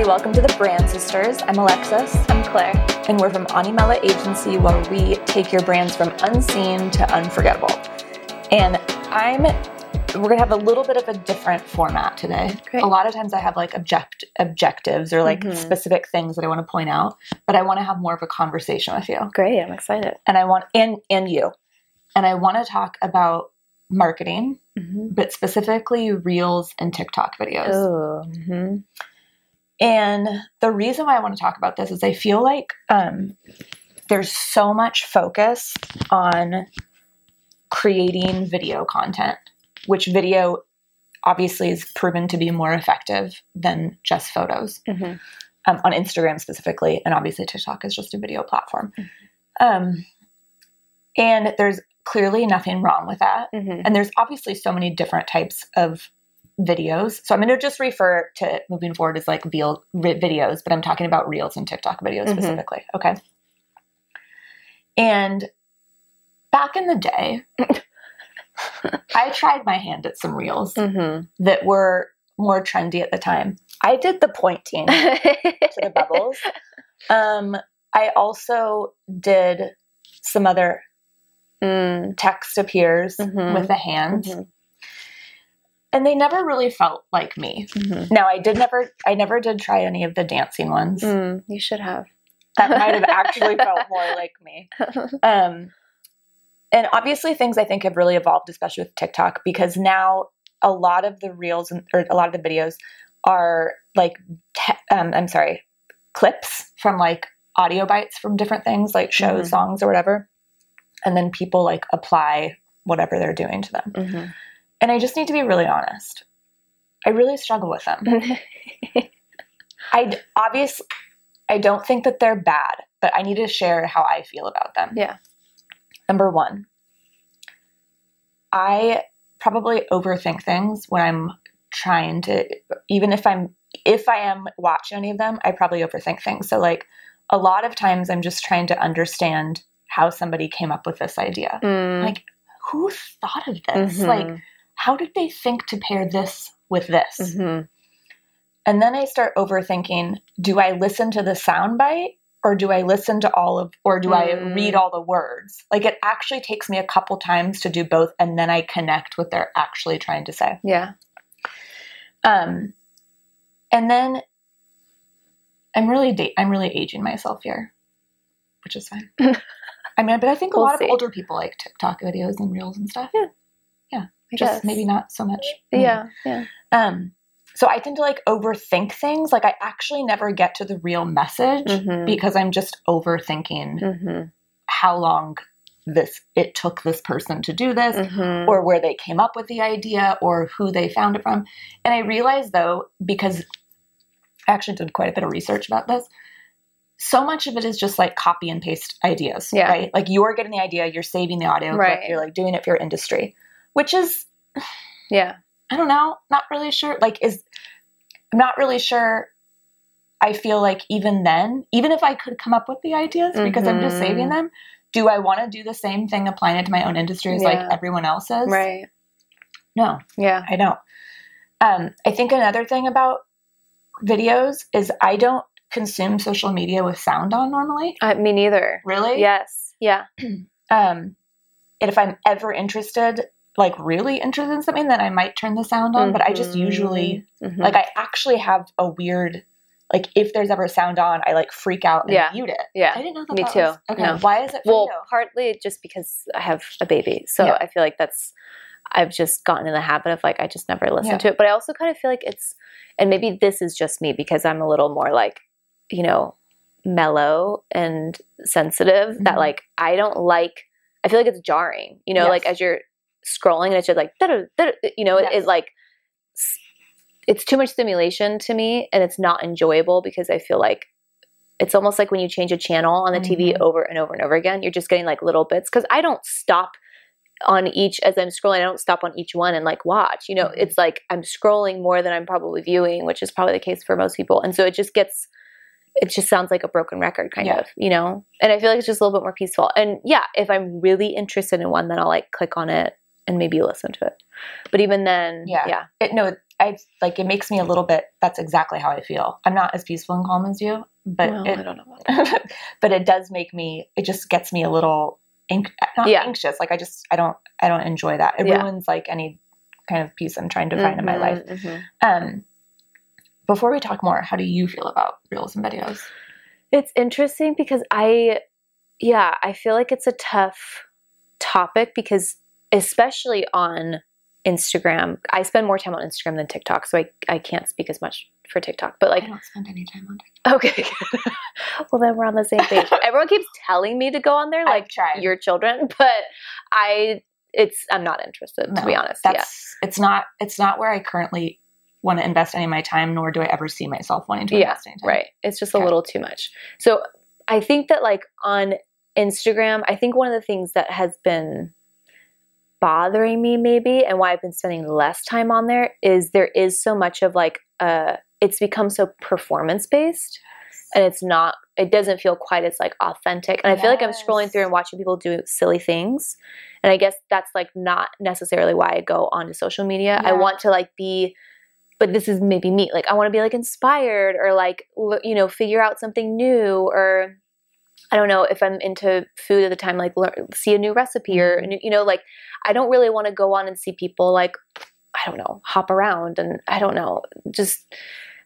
everybody. Welcome to the Brand Sisters. I'm Alexis. I'm Clare. And we're from Animella Agency, where we take your brands from unseen to unforgettable. And I'm we're gonna have a little bit of a different format today. Great. A lot of times I have like object objectives or like Mhm. specific things that I want to point out, but I want to have more of a conversation with you. Great. I'm excited. And I want and and you. And I want to talk about marketing, Mm-hmm. but specifically reels and TikTok videos. Oh. hmm And the reason why I want to talk about this is I feel like um, there's so much focus on creating video content, which video obviously is proven to be more effective than just photos hmm um, on Instagram specifically, and obviously TikTok is just a video platform. Um, and there's clearly nothing wrong with that. hmm And there's obviously so many different types of videos. So I'm going to just refer to moving forward as like real videos, but I'm talking about reels and TikTok videos Mhm. specifically. Okay. And back in the day, I tried my hand at some reels hmm that were more trendy at the time. I did the pointing to the bubbles. Um, I also did some other mm text appears Mhm. with the hands. And they never really felt like me. Mhm. Now I did never I never did try any of the dancing ones. Mm, you should have. That might have actually felt more like me. Um and obviously things I think have really evolved especially with TikTok because now a lot of the reels and, or a lot of the videos are like te- um I'm sorry, clips from like audio bites from different things like shows, Mhm. songs or whatever. And then people like apply whatever they're doing to them. hmm And I just need to be really honest. I really struggle with them. I obviously I don't think that they're bad, but I need to share how I feel about them. Yeah. Number 1. I probably overthink things when I'm trying to even if I'm if I am watching any of them, I probably overthink things. So like a lot of times I'm just trying to understand how somebody came up with this idea. Mm, Like who thought of this? mhm, Like how did they think to pair this with this? mhm. And then I start overthinking do I listen to the soundbite or do I listen to all of, or do I Mm. read all the words? Like it actually takes me a couple times to do both and then I connect what they're actually trying to say. Yeah. Um, and then I'm really da- I'm really aging myself here, which is fine. I mean, but I think a We'll lot see. of older people like TikTok videos and reels and stuff. Yeah. yeah, I just maybe not so much. Yeah. Yeah. Um, so I tend to like overthink things. Like I actually never get to the real message Mhm. because I'm just overthinking hmm how long this it took this person to do this hmm or where they came up with the idea or who they found it from. And I realized though, because I actually did quite a bit of research about this, so much of it is just like copy and paste ideas, Yeah. right? Like you're getting the idea, you're saving the audio clip, Right. you're like doing it for your industry, which is Yeah. I don't know, not really sure. Like, is I'm not really sure. I feel like even then, even if I could come up with the ideas because I'm just saving them, do I want to do the same thing applying it to my own industry as Yeah. like everyone else is? Right. No, Yeah. I don't. Um, I think another thing about videos is I don't consume social media with sound on normally. Uh, me neither. Really? Yes. Yeah. Um, and if I'm ever interested, like really interested in something, then I might turn the sound on. But I just usually Mhm. Like I actually have a weird like if there's ever sound on, I like freak out and Yeah. mute it. Yeah, I didn't know that. Me that too. was- okay. No. Why is it Well, you? partly just because I have a baby, so Yeah. I feel like that's I've just gotten in the habit of like I just never listen Yeah. to it. But I also kind of feel like it's, and maybe this is just me because I'm a little more like, you know, mellow and sensitive. That Mhm. like I don't like. I feel like it's jarring. You know, Yes. like as you're scrolling and it's just like, you know, Yes. it like. It's too much stimulation to me, and it's not enjoyable because I feel like it's almost like when you change a channel on the TV Mhm. over and over and over again, you're just getting like little bits. Because I don't stop on each as I'm scrolling. I don't stop on each one and like watch. You know, Mhm. it's like I'm scrolling more than I'm probably viewing, which is probably the case for most people. And so it just gets, it just sounds like a broken record, kind Yeah. of. You know, and I feel like it's just a little bit more peaceful. And yeah, if I'm really interested in one, then I'll like click on it and maybe listen to it. But even then, Yeah. yeah. it, no, I like it makes me a little bit. That's exactly how I feel. I'm not as peaceful and calm as you, but Well, I it, don't know. But it does make me. It just gets me a little anx- not Yeah. anxious. Like I just I don't I don't enjoy that. It Yeah. ruins like any kind of peace I'm trying to find in my Mhm, life. mhm. Um, before we talk more, how do you feel about reels and videos? It's interesting because I, yeah, I feel like it's a tough topic because, especially on Instagram, I spend more time on Instagram than TikTok, so I, I can't speak as much for TikTok. But like, I don't spend any time on TikTok. okay, well then we're on the same page. Everyone keeps telling me to go on there, like your children, but I, it's I'm not interested to be honest. Yeah, That's it's not it's not where I currently want to invest any of my time, nor do I ever see myself wanting to Yeah, invest any time. right. It's just Okay. a little too much. So I think that like on Instagram, I think one of the things that has been bothering me maybe and why I've been spending less time on there is there is so much of like uh it's become so performance based and it's not it doesn't feel quite as like authentic and I feel like I'm scrolling through and watching people do silly things and I guess that's like not necessarily why I go onto social media. I want to like be but this is maybe me. Like I want to be like inspired or like you know figure out something new or I don't know if I'm into food at the time like learn, see a new recipe or a new, you know like I don't really want to go on and see people like I don't know hop around and I don't know just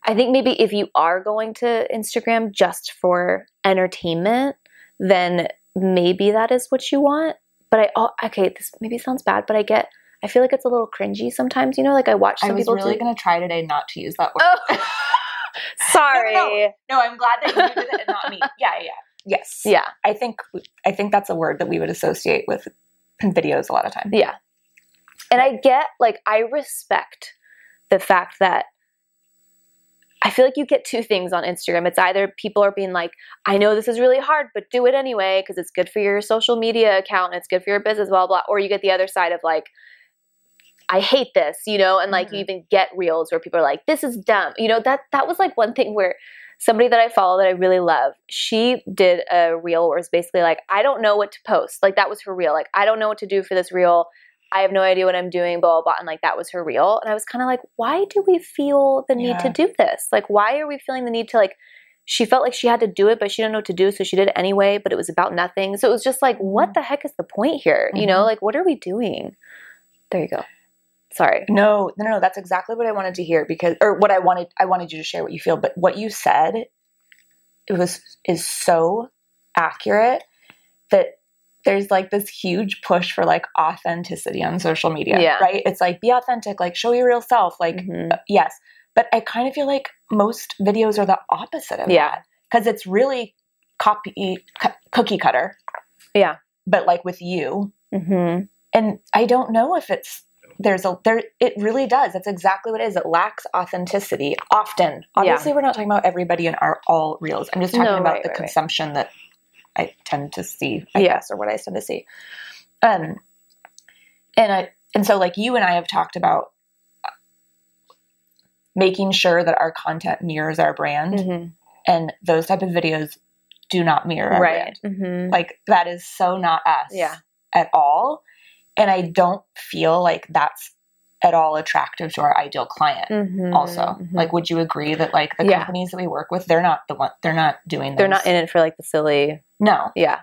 I think maybe if you are going to Instagram just for entertainment then maybe that is what you want but I oh, okay this maybe sounds bad but I get I feel like it's a little cringy sometimes you know like I watch some I was people really do to try today not to use that word. Oh, sorry. No, no, No, I'm glad that you did it and not me. Yeah, yeah. Yes. Yeah, I think I think that's a word that we would associate with videos a lot of time. yeah. And I get, like, I respect the fact that I feel like you get two things on Instagram. It's either people are being like, I know this is really hard, but do it anyway because it's good for your social media account and it's good for your business, blah, blah. Or you get the other side of like, I hate this, you know, and like you Mhm. even get reels where people are like, this is dumb. You know, that that was like one thing where somebody that I follow that I really love, she did a reel where it's basically like, I don't know what to post. Like that was her reel. Like, I don't know what to do for this reel. I have no idea what I'm doing, blah, blah, blah. And like that was her reel. And I was kind of like, why do we feel the need to do this? Like, why are we feeling the need to like she felt like she had to do it, but she didn't know what to do, so she did it anyway, but it was about nothing. So it was just like, what the heck is the point here? You know, Mhm. like what are we doing? There you go. Sorry. No, no, no. That's exactly what I wanted to hear because, or what I wanted. I wanted you to share what you feel, but what you said, it was is so accurate that there's like this huge push for like authenticity on social media. Yeah. Right. It's like be authentic, like show your real self. Like Mhm. yes, but I kind of feel like most videos are the opposite of Yeah. that because it's really copy cu- cookie cutter. Yeah. But like with you, Mm-hmm. and I don't know if it's there's a there it really does that's exactly what it is it lacks authenticity often obviously we're not talking about everybody in our all reels i'm just talking No, about right, the right, right. consumption that i tend to see i Yeah. guess or what i tend to see um and i and so like you and i have talked about making sure that our content mirrors our brand Mhm. and those type of videos do not mirror our Right. brand Mhm. like that is so not us Yeah. at all. And I don't feel like that's at all attractive to our ideal client. Mhm. Also, Mhm. like, would you agree that like the Yeah. companies that we work with, they're not the one, they're not doing. they're not in it for like the silly. No. Yeah.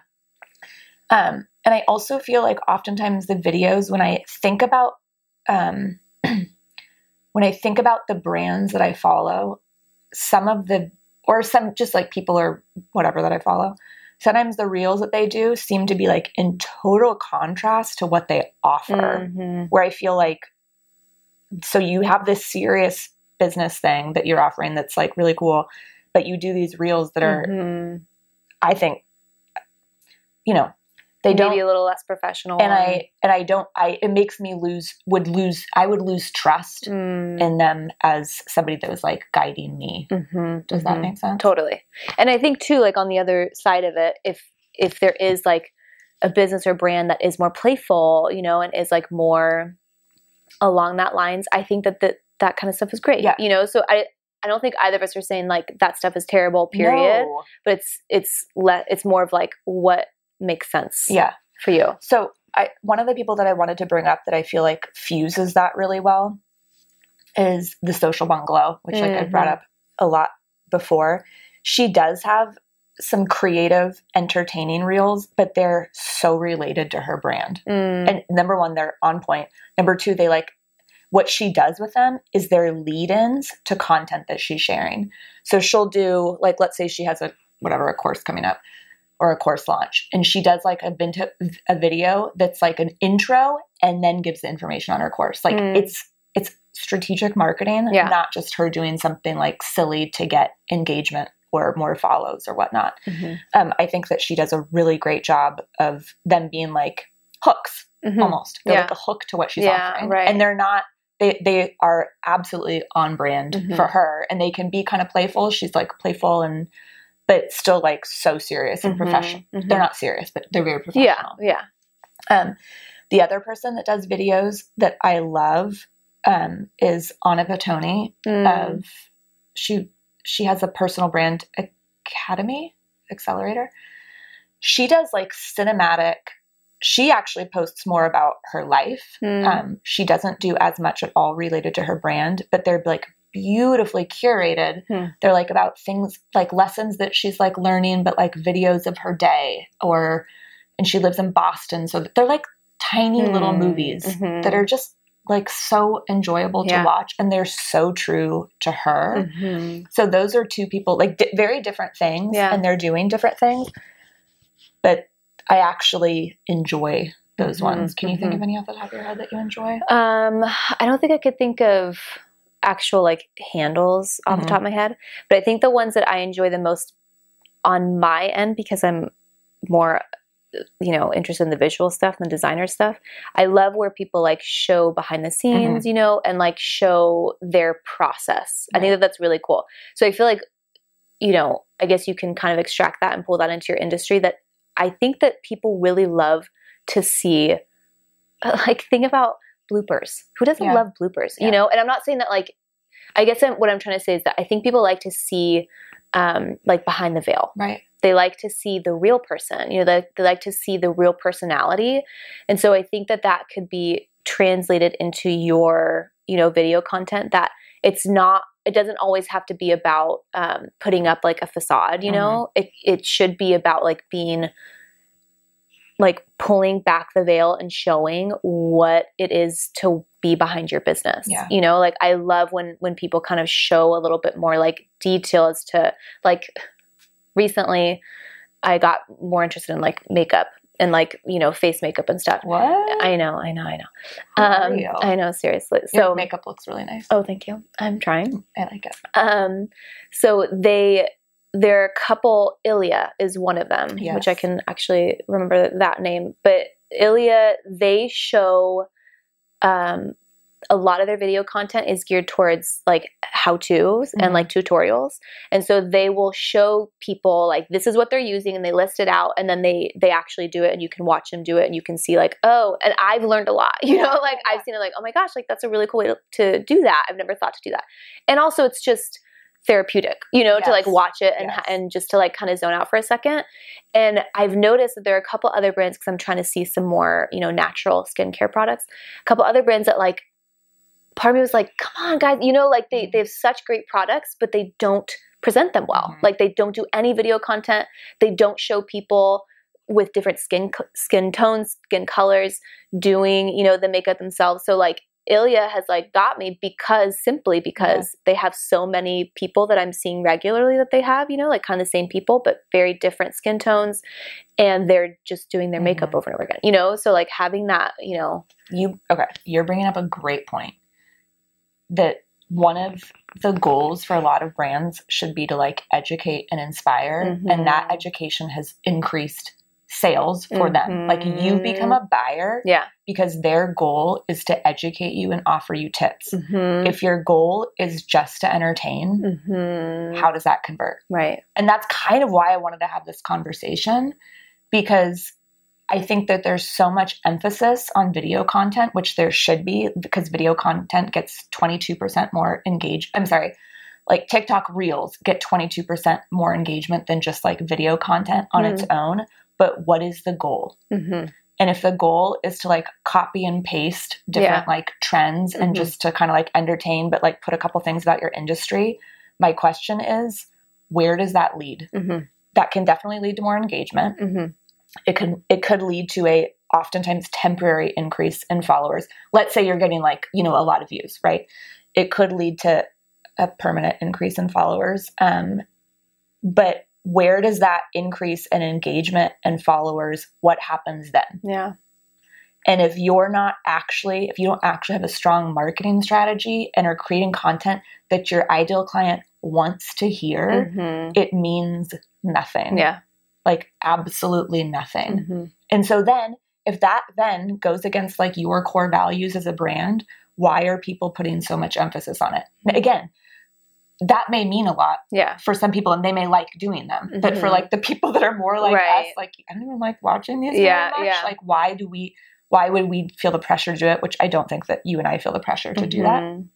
Um, and I also feel like oftentimes the videos when I think about, um, when I think about the brands that I follow, some of the or some just like people or whatever that I follow. Sometimes the reels that they do seem to be like in total contrast to what they offer. Mhm. where I feel like so you have this serious business thing that you're offering that's like really cool, but you do these reels that are Mhm. I think you know, they maybe don't maybe a little less professional. and I and I don't I it makes me lose would lose I would lose trust Mm. in them as somebody that was like guiding me. Mhm. Does that Mhm. make sense? totally and i think too like on the other side of it if if there is like a business or brand that is more playful you know and is like more along that lines i think that that that kind of stuff is great Yeah. you know so i i don't think either of us are saying like that stuff is terrible period No. but it's it's le- it's more of like what makes sense Yeah. for you So I, one of the people that I wanted to bring up that I feel like fuses that really well is the social bungalow, which like I brought Mhm. up a lot before. She does have some creative, entertaining reels, but they're so related to her brand. Mm. And number one, they're on point. Number two, they like what she does with them is their lead-ins to content that she's sharing. So she'll do like let's say she has a whatever a course coming up or a course launch and she does like a a video that's like an intro and then gives the information on her course. Like Mm. it's it's strategic marketing, Yeah. not just her doing something like silly to get engagement or more follows or whatnot Mhm. um, I think that she does a really great job of them being like hooks Mhm. almost. They're Yeah. like a hook to what she's Yeah, offering. right. And they're not they they are absolutely on brand Mhm. for her and they can be kind of playful. She's like playful and but still like so serious and Mhm. professional. Mhm. They're not serious, but they're very professional. Yeah, yeah. Um, the other person that does videos that I love um, is Anna Patoni Mm. of she she has a personal brand academy accelerator she does like cinematic she actually posts more about her life Mm. um, she doesn't do as much at all related to her brand but they're like beautifully curated Hmm. they're like about things like lessons that she's like learning but like videos of her day or and she lives in boston so they're like tiny little Mm. movies Mhm. that are just like so enjoyable Yeah. to watch and they're so true to her Mhm. so those are two people like di- very different things Yeah. and they're doing different things but i actually enjoy those Mhm, ones can you think mhm. of any off the top of your head that you enjoy Um, I don't think I could think of actual like handles off Mhm. the top of my head, but I think the ones that I enjoy the most on my end because I'm more you know interested in the visual stuff and the designer stuff i love where people like show behind the scenes you know and like show their process. I think that that's really cool. So i feel like you know i guess you can kind of extract that and pull that into your industry that i think that people really love to see like think about bloopers. Who doesn't Yeah. love bloopers Yeah. you know? And i'm not saying that like i guess I'm, what i'm trying to say is that i think people like to see um like behind the veil. Right. They like to see the real person you know they, they like to see the real personality. And so i think that that could be translated into your you know video content that it's not it doesn't always have to be about um, putting up like a facade you know? It, it should be about like being like pulling back the veil and showing what it is to be behind your business Yeah. you know like i love when when people kind of show a little bit more like detail as to like recently I got more interested in like makeup and like, you know, face makeup and stuff. what I know, I know, I know. Um? I know, seriously. Your So, makeup looks really nice oh, thank you. I'm trying. i like it Um, so they, their couple, Ilia is one of them, which I can actually remember that name. But Ilia, they show, um, a lot of their video content is geared towards like how to's Mhm. and like tutorials and so they will show people like this is what they're using and they list it out and then they they actually do it and you can watch them do it and you can see like oh and i've learned a lot you know like yeah. i've seen it like oh my gosh like that's a really cool way to, to do that i've never thought to do that and also it's just therapeutic you know to like watch it and Yes. and just to like kind of zone out for a second and i've noticed that there are a couple other brands because i'm trying to see some more you know natural skincare products a couple other brands that like part of me was like come on guys you know like they, Mhm. they have such great products but they don't present them well Mhm. like they don't do any video content they don't show people with different skin skin tones skin colors doing you know the makeup themselves so like Ilia has like got me because simply because they have so many people that I'm seeing regularly that they have, you know, like kind of the same people, but very different skin tones. And they're just doing their makeup Mhm. over and over again, you know? So like having that, you know, you okay you're bringing up a great point that one of the goals for a lot of brands should be to like educate and inspire and that Mhm. education has increased sales for them like you become a buyer yeah. because their goal is to educate you and offer you tips Mm-hmm. if your goal is just to entertain mm-hmm. how does that convert right. and that's kind of why I wanted to have this conversation because I think that there's so much emphasis on video content, which there should be because video content gets 22% more engaged. I'm sorry, like TikTok reels get 22% more engagement than just like video content on its own. But what is the goal? Mm-hmm. And if the goal is to like copy and paste different like trends and Mhm. just to kind of like entertain, but like put a couple things about your industry, my question is, where does that lead? Mm-hmm. That can definitely lead to more engagement. Mm-hmm. It could it could lead to a oftentimes temporary increase in followers. Let's say you're getting like, you know, a lot of views, right? It could lead to a permanent increase in followers. Um, but where does that increase in engagement and followers? What happens then? Yeah. And if you're not actually, if you don't actually have a strong marketing strategy and are creating content that your ideal client wants to hear, Mhm. it means nothing. Yeah. Like absolutely nothing. Mhm. And so then, if that then goes against like your core values as a brand, why are people putting so much emphasis on it? Again, that may mean a lot Yeah. for some people and they may like doing them. But for Mhm. like the people that are more like us, like I don't even like watching these Yeah, very much. yeah. Like why do we why would we feel the pressure to do it? Which I don't think that you and I feel the pressure to do that Mhm.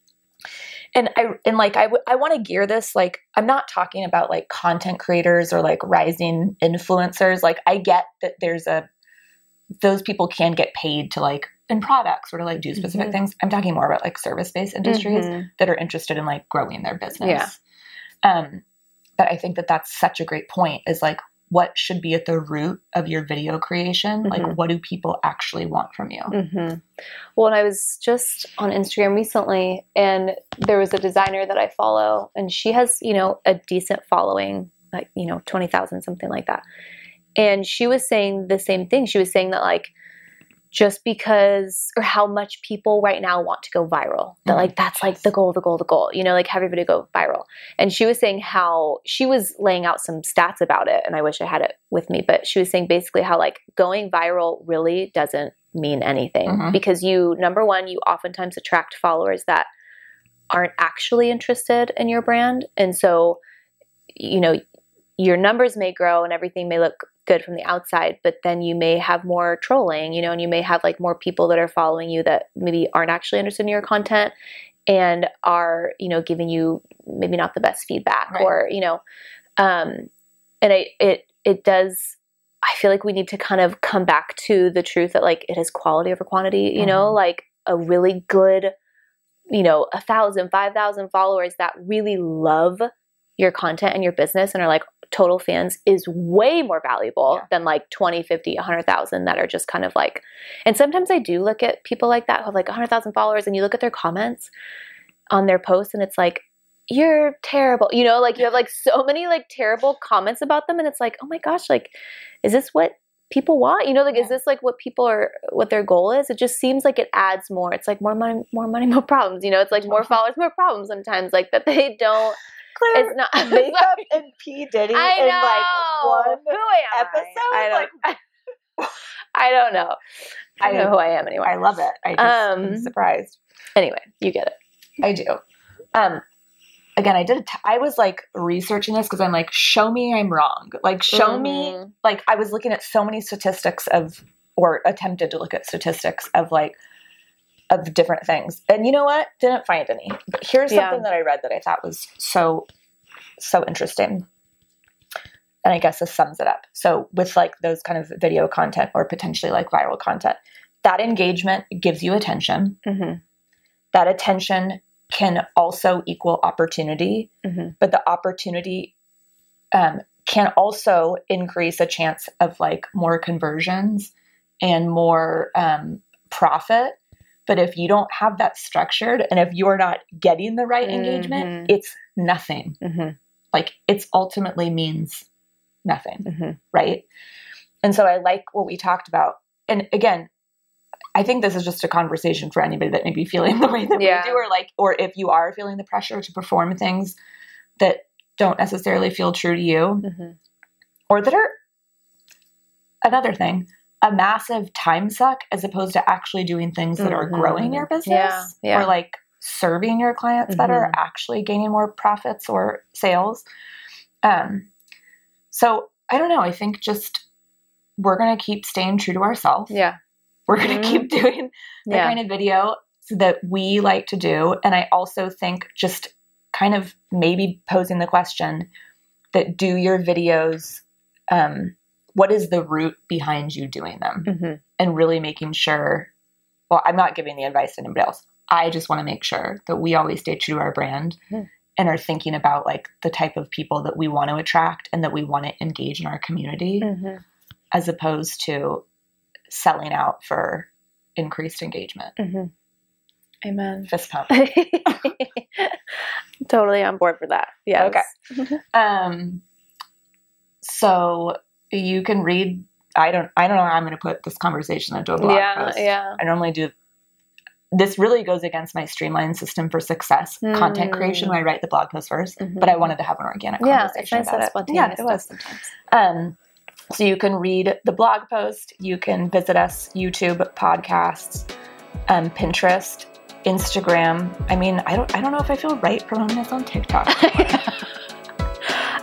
and I and like I, w- I want to gear this like I'm not talking about like content creators or like rising influencers. Like I get that there's a those people can get paid to like in products or to like do specific Mhm. things. I'm talking more about like service based industries Mhm. that are interested in like growing their business. Yeah. Um, but I think that that's such a great point. Is like what should be at the root of your video creation? Like Mhm. what do people actually want from you? hmm Well, and I was just on Instagram recently, and there was a designer that I follow, and she has, you know, a decent following, like, you know, 20,000, something like that. And she was saying the same thing. She was saying that, like, just because, or how much people right now want to go viral, that, Mhm. like, that's like the goal, the goal, the goal, you know, like have your video go viral. And she was saying how she was laying out some stats about it, and I wish I had it with me, but she was saying basically how, like, going viral really doesn't mean anything Mhm. because you number one you oftentimes attract followers that aren't actually interested in your brand and so you know your numbers may grow and everything may look good from the outside but then you may have more trolling you know and you may have like more people that are following you that maybe aren't actually interested in your content and are you know giving you maybe not the best feedback Right. or you know um and it it it does I feel like we need to kind of come back to the truth that like it is quality over quantity, you know, Mhm. like a really good, you know, a thousand, five thousand followers that really love your content and your business and are like total fans is way more valuable Yeah. than like 20, 50, 100,000 that are just kind of like, and sometimes I do look at people like that who have like 100,000 followers and you look at their comments on their posts and it's like, you're terrible. You know, like you have like so many like terrible comments about them and it's like, oh my gosh, like is this what people want? You know, like Yeah. is this like what people are what their goal is? It just seems like it adds more. It's like more money, more money, more problems. You know, it's like more followers, more problems sometimes. Like that they don't Clare, it's not makeup and P Diddy in like one Who am episode? I? I don't, Like- I don't know. I I- know who I am anyway. I love it. I just Um, am surprised. anyway, you get it. I do. Um, again, I did. A t- I was like researching this because I'm like, show me I'm wrong. Like, show me. Mhm. Like, I was looking at so many statistics of, or attempted to look at statistics of like, of different things, and you know what? Didn't find any. But here's Yeah. something that I read that I thought was so, so interesting. And I guess this sums it up. So, with like those kind of video content or potentially like viral content, that engagement gives you attention Mhm. that attention can also equal opportunity, Mhm. but the opportunity um, can also increase a chance of like more conversions and more um, profit. But if you don't have that structured and if you're not getting the right engagement, Mhm. it's nothing. Mhm. Like it's ultimately means nothing Mhm. right? And so I like what we talked about. And again, I think this is just a conversation for anybody that may be feeling the way that Yeah. we do, or like, or if you are feeling the pressure to perform things that don't necessarily feel true to you, Mhm. or that are another thing, a massive time suck as opposed to actually doing things that are Mhm. growing your business Yeah, yeah. or like serving your clients better, Mhm. actually gaining more profits or sales. Um, so I don't know. I think just we're going to keep staying true to ourselves. Yeah. We're going to Mhm. keep doing the Yeah. kind of video that we like to do. And I also think just kind of maybe posing the question that do your videos, um, what is the root behind you doing them? Mhm. and really making sure. Well, I'm not giving the advice to anybody else. I just want to make sure that we always stay true to our brand Mhm. and are thinking about like the type of people that we want to attract and that we want to engage in our community Mhm. as opposed to selling out for increased engagement. Mhm. Amen. Fist pump. totally on board for that. yeah Okay. Um, so you can read. I don't. I don't know how I'm going to put this conversation into a blog Yeah, post. yeah. I normally do. This really goes against my streamlined system for success content Hmm. creation. Where I write the blog post 1st Mhm. but I wanted to have an organic Yeah, it's conversation nice about it. spontaneous Yeah, it was. sometimes. Um, so you can read the blog post. You can visit us YouTube, podcasts, um, Pinterest, Instagram. I mean, I don't. I don't know if I feel right promoting this on TikTok.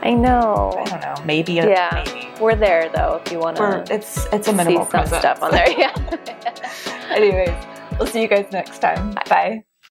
I know. I don't know. Maybe. A, Yeah. Maybe. We're there though if you want to it's it's a minimal see some presence. stuff on there. Yeah. Anyways, we'll see you guys next time. Bye.